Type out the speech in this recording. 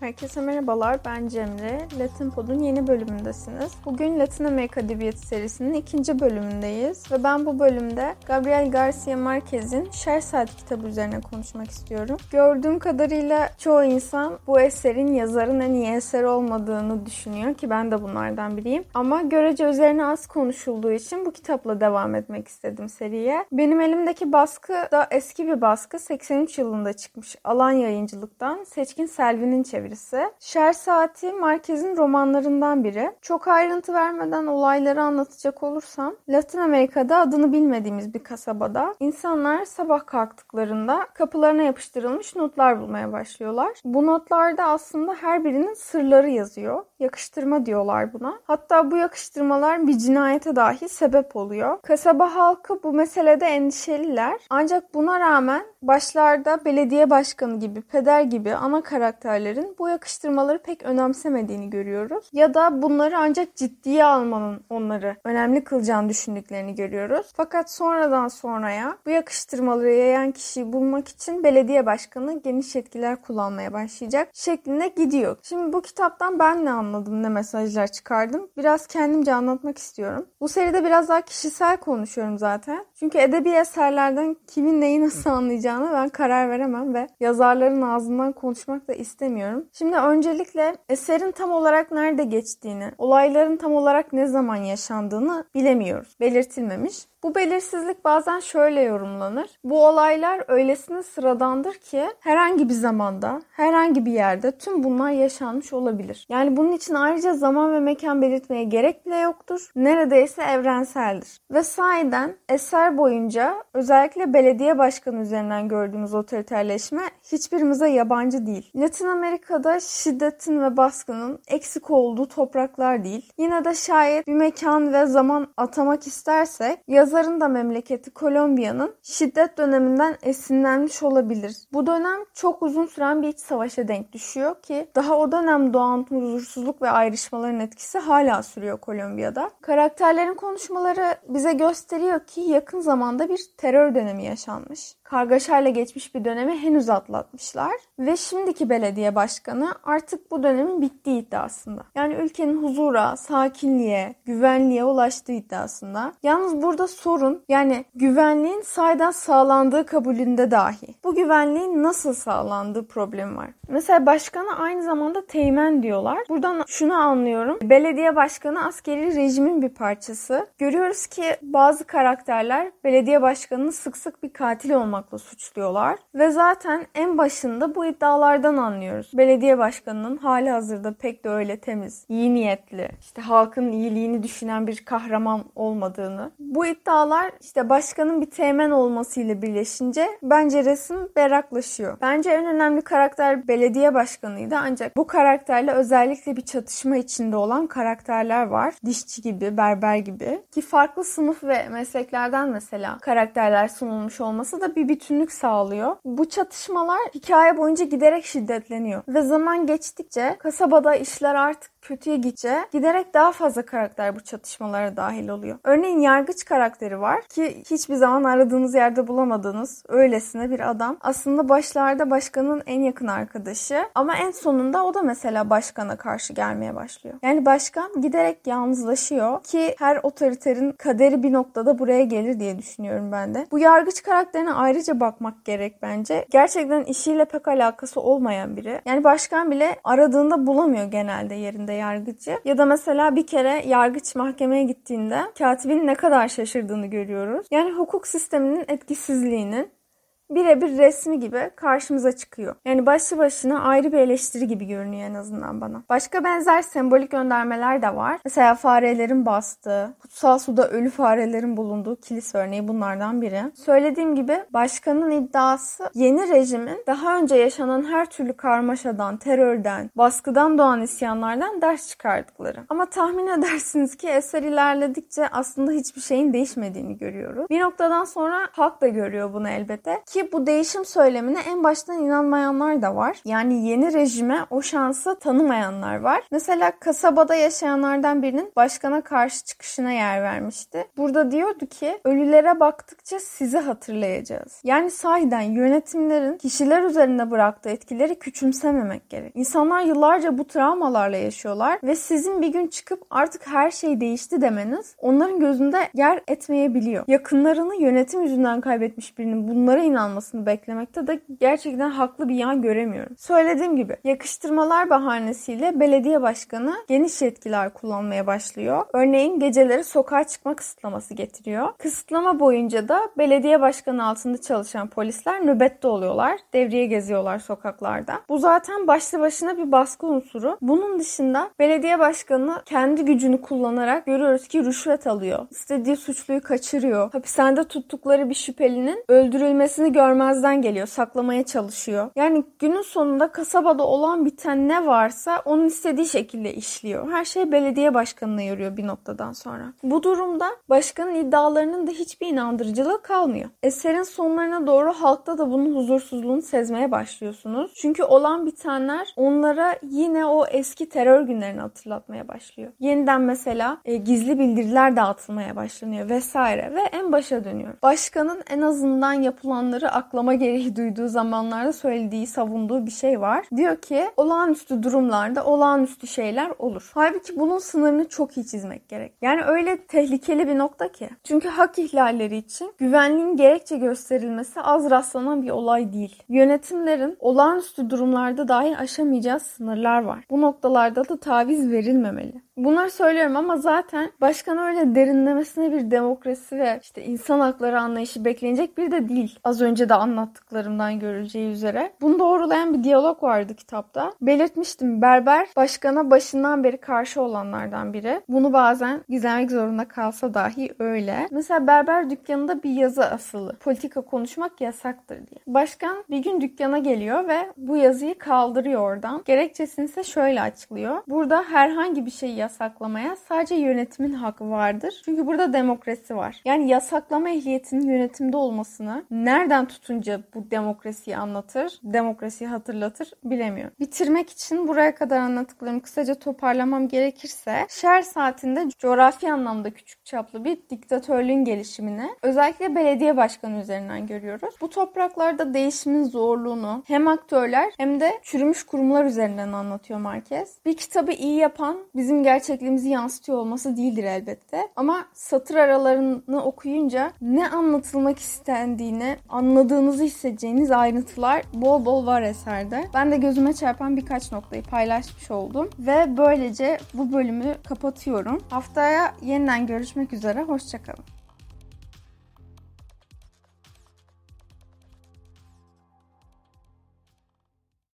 Herkese merhabalar, ben Cemre. Latin Pod'un yeni bölümündesiniz. Bugün Latin Amerika Edebiyatı serisinin ikinci bölümündeyiz ve ben bu bölümde Gabriel Garcia Marquez'in Şersat kitabı üzerine konuşmak istiyorum. Gördüğüm kadarıyla çoğu insan bu eserin yazarın en iyi eser olmadığını düşünüyor ki ben de bunlardan biriyim. Ama görece üzerine az konuşulduğu için bu kitapla devam etmek istedim seriye. Benim elimdeki baskı da eski bir baskı. 83 yılında çıkmış Alan Yayıncılık'tan Seçkin Selvi'nin çevirisi çevirisi. Şer Saati Marquez'in romanlarından biri. Çok ayrıntı vermeden olayları anlatacak olursam, Latin Amerika'da adını bilmediğimiz bir kasabada insanlar sabah kalktıklarında kapılarına yapıştırılmış notlar bulmaya başlıyorlar. Bu notlarda aslında her birinin sırları yazıyor. Yakıştırma diyorlar buna. Hatta bu yakıştırmalar bir cinayete dahi sebep oluyor. Kasaba halkı bu meselede endişeliler. Ancak buna rağmen başlarda belediye başkanı gibi, peder gibi ana karakterlerin bu yakıştırmaları pek önemsemediğini görüyoruz. Ya da bunları ancak ciddiye almanın onları önemli kılacağını düşündüklerini görüyoruz. Fakat sonradan sonraya bu yakıştırmaları yayan kişiyi bulmak için belediye başkanı geniş yetkiler kullanmaya başlayacak şeklinde gidiyor. Şimdi bu kitaptan ben ne anladım, ne mesajlar çıkardım? Biraz kendimce anlatmak istiyorum. Bu seride biraz daha kişisel konuşuyorum zaten. Çünkü edebi eserlerden kimin neyi nasıl anlayacağını ben karar veremem ve yazarların ağzından konuşmak da istemiyorum. Şimdi öncelikle eserin tam olarak nerede geçtiğini, olayların tam olarak ne zaman yaşandığını bilemiyoruz. Belirtilmemiş. Bu belirsizlik bazen şöyle yorumlanır. Bu olaylar öylesine sıradandır ki herhangi bir zamanda, herhangi bir yerde tüm bunlar yaşanmış olabilir. Yani bunun için ayrıca zaman ve mekan belirtmeye gerek bile yoktur. Neredeyse evrenseldir. Ve sahiden eser boyunca özellikle belediye başkanı üzerinden gördüğümüz otoriterleşme hiçbirimize yabancı değil. Latin Amerika'da şiddetin ve baskının eksik olduğu topraklar değil. Yine de şayet bir mekan ve zaman atamak istersek Yazarın da memleketi Kolombiya'nın şiddet döneminden esinlenmiş olabilir. Bu dönem çok uzun süren bir iç savaşa denk düşüyor ki daha o dönem doğan huzursuzluk ve ayrışmaların etkisi hala sürüyor Kolombiya'da. Karakterlerin konuşmaları bize gösteriyor ki yakın zamanda bir terör dönemi yaşanmış kargaşayla geçmiş bir dönemi henüz atlatmışlar. Ve şimdiki belediye başkanı artık bu dönemin bittiği iddiasında. Yani ülkenin huzura, sakinliğe, güvenliğe ulaştığı iddiasında. Yalnız burada sorun yani güvenliğin saydan sağlandığı kabulünde dahi. Bu güvenliğin nasıl sağlandığı problemi var. Mesela başkanı aynı zamanda teğmen diyorlar. Buradan şunu anlıyorum. Belediye başkanı askeri rejimin bir parçası. Görüyoruz ki bazı karakterler belediye başkanını sık sık bir katil olmak olmakla suçluyorlar. Ve zaten en başında bu iddialardan anlıyoruz. Belediye başkanının hali hazırda pek de öyle temiz, iyi niyetli, işte halkın iyiliğini düşünen bir kahraman olmadığını. Bu iddialar işte başkanın bir teğmen olmasıyla birleşince bence resim berraklaşıyor. Bence en önemli karakter belediye başkanıydı ancak bu karakterle özellikle bir çatışma içinde olan karakterler var. Dişçi gibi, berber gibi. Ki farklı sınıf ve mesleklerden mesela karakterler sunulmuş olması da bir bütünlük sağlıyor. Bu çatışmalar hikaye boyunca giderek şiddetleniyor. Ve zaman geçtikçe kasabada işler artık kötüye gitçe giderek daha fazla karakter bu çatışmalara dahil oluyor. Örneğin yargıç karakteri var ki hiçbir zaman aradığınız yerde bulamadığınız öylesine bir adam. Aslında başlarda başkanın en yakın arkadaşı ama en sonunda o da mesela başkana karşı gelmeye başlıyor. Yani başkan giderek yalnızlaşıyor ki her otoriterin kaderi bir noktada buraya gelir diye düşünüyorum ben de. Bu yargıç karakterine ayrıca bakmak gerek bence. Gerçekten işiyle pek alakası olmayan biri. Yani başkan bile aradığında bulamıyor genelde yerinde yargıcı. Ya da mesela bir kere yargıç mahkemeye gittiğinde katibin ne kadar şaşırdığını görüyoruz. Yani hukuk sisteminin etkisizliğinin birebir resmi gibi karşımıza çıkıyor. Yani başlı başına ayrı bir eleştiri gibi görünüyor en azından bana. Başka benzer sembolik göndermeler de var. Mesela farelerin bastığı, kutsal suda ölü farelerin bulunduğu kilis örneği bunlardan biri. Söylediğim gibi başkanın iddiası yeni rejimin daha önce yaşanan her türlü karmaşadan, terörden, baskıdan doğan isyanlardan ders çıkardıkları. Ama tahmin edersiniz ki eser ilerledikçe aslında hiçbir şeyin değişmediğini görüyoruz. Bir noktadan sonra halk da görüyor bunu elbette. Ki bu değişim söylemine en baştan inanmayanlar da var. Yani yeni rejime o şansı tanımayanlar var. Mesela kasabada yaşayanlardan birinin başkana karşı çıkışına yer vermişti. Burada diyordu ki ölülere baktıkça sizi hatırlayacağız. Yani sahiden yönetimlerin kişiler üzerinde bıraktığı etkileri küçümsememek gerek. İnsanlar yıllarca bu travmalarla yaşıyorlar ve sizin bir gün çıkıp artık her şey değişti demeniz onların gözünde yer etmeyebiliyor. Yakınlarını yönetim yüzünden kaybetmiş birinin bunlara inanmasını beklemekte de gerçekten haklı bir yan göremiyorum. Söylediğim gibi yakıştırmalar bahanesiyle belediye başkanı geniş yetkiler kullanmaya başlıyor. Örneğin geceleri sokağa çıkma kısıtlaması getiriyor. Kısıtlama boyunca da belediye başkanı altında çalışan polisler nöbette oluyorlar. Devriye geziyorlar sokaklarda. Bu zaten başlı başına bir baskı unsuru. Bunun dışında belediye başkanı kendi gücünü kullanarak görüyoruz ki rüşvet alıyor. İstediği suçluyu kaçırıyor. Hapishanede tuttukları bir şüphelinin öldürülmesini görmezden geliyor. Saklamaya çalışıyor. Yani günün sonunda kasabada olan biten ne varsa onun istediği şekilde işliyor. Her şey belediye başkanına yürüyor bir noktadan sonra. Bu durumda başkanın iddialarının da hiçbir inandırıcılığı kalmıyor. Eserin sonlarına doğru halkta da bunun huzursuzluğunu sezmeye başlıyorsunuz. Çünkü olan bitenler onlara yine o eski terör günlerini hatırlatmaya başlıyor. Yeniden mesela e, gizli bildiriler dağıtılmaya başlanıyor vesaire ve en başa dönüyor. Başkanın en azından yapılanları aklama gereği duyduğu zamanlarda söylediği, savunduğu bir şey var. Diyor ki olağanüstü durumlarda olağanüstü şeyler olur. Halbuki bunun sınırını çok iyi çizmek gerek. Yani öyle tehlikeli bir nokta ki. Çünkü hak ihlalleri için güvenliğin gerekçe gösterilmesi az rastlanan bir olay değil. Yönetimlerin olağanüstü durumlarda dahi aşamayacağı sınırlar var. Bu noktalarda da taviz verilmemeli. Bunları söylüyorum ama zaten başkan öyle derinlemesine bir demokrasi ve işte insan hakları anlayışı beklenecek bir de değil. Az önce de anlattıklarımdan görüleceği üzere. Bunu doğrulayan bir diyalog vardı kitapta. Belirtmiştim Berber başkana başından beri karşı olanlardan biri. Bunu bazen gizlemek zorunda kalsa dahi öyle. Mesela Berber dükkanında bir yazı asılı. Politika konuşmak yasaktır diye. Başkan bir gün dükkana geliyor ve bu yazıyı kaldırıyor oradan. Gerekçesini ise şöyle açıklıyor. Burada herhangi bir şeyi yasaklamaya sadece yönetimin hakkı vardır. Çünkü burada demokrasi var. Yani yasaklama ehliyetinin yönetimde olmasını nereden tutunca bu demokrasiyi anlatır, demokrasiyi hatırlatır bilemiyorum. Bitirmek için buraya kadar anlattıklarımı kısaca toparlamam gerekirse şer saatinde coğrafi anlamda küçük çaplı bir diktatörlüğün gelişimini özellikle belediye başkanı üzerinden görüyoruz. Bu topraklarda değişimin zorluğunu hem aktörler hem de çürümüş kurumlar üzerinden anlatıyor Marquez. Bir kitabı iyi yapan bizim gerçekliğimizi yansıtıyor olması değildir elbette. Ama satır aralarını okuyunca ne anlatılmak istendiğini anladığınızı hissedeceğiniz ayrıntılar bol bol var eserde. Ben de gözüme çarpan birkaç noktayı paylaşmış oldum. Ve böylece bu bölümü kapatıyorum. Haftaya yeniden görüşmek üzere. Hoşçakalın.